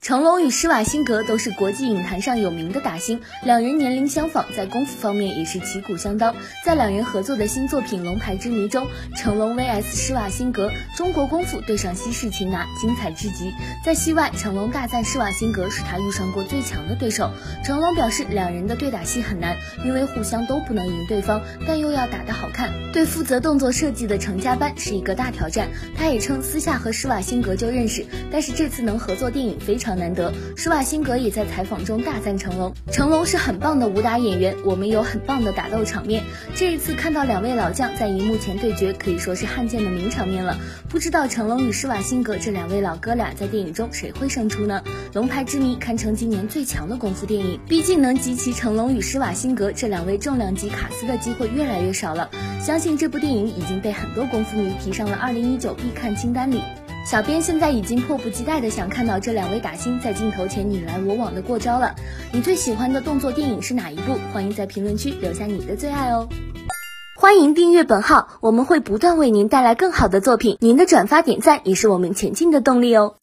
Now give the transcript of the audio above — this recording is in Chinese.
成龙与施瓦辛格都是国际影坛上有名的打星，两人年龄相仿，在功夫方面也是旗鼓相当。在两人合作的新作品《龙牌之谜》中，成龙 vs 施瓦辛格，中国功夫对上西式擒拿，精彩至极。在戏外，成龙大赞施瓦辛格是他遇上过最强的对手。成龙表示，两人的对打戏很难，因为互相都不能赢对方，但又要打得好看，对负责动作设计的成家班是一个大挑战。他也称，私下和施瓦辛格就认识，但是这次能合作电影非常。难得，施瓦辛格也在采访中大赞成龙，成龙是很棒的武打演员，我们有很棒的打斗场面。这一次看到两位老将在荧幕前对决，可以说是罕见的名场面了。不知道成龙与施瓦辛格这两位老哥俩在电影中谁会胜出呢？龙牌之谜堪称今年最强的功夫电影，毕竟能集齐成龙与施瓦辛格这两位重量级卡司的机会越来越少了。相信这部电影已经被很多功夫迷提上了二零一九必看清单里。小编现在已经迫不及待的想看到这两位打星在镜头前你来我往的过招了。你最喜欢的动作电影是哪一部？欢迎在评论区留下你的最爱哦。欢迎订阅本号，我们会不断为您带来更好的作品。您的转发点赞也是我们前进的动力哦。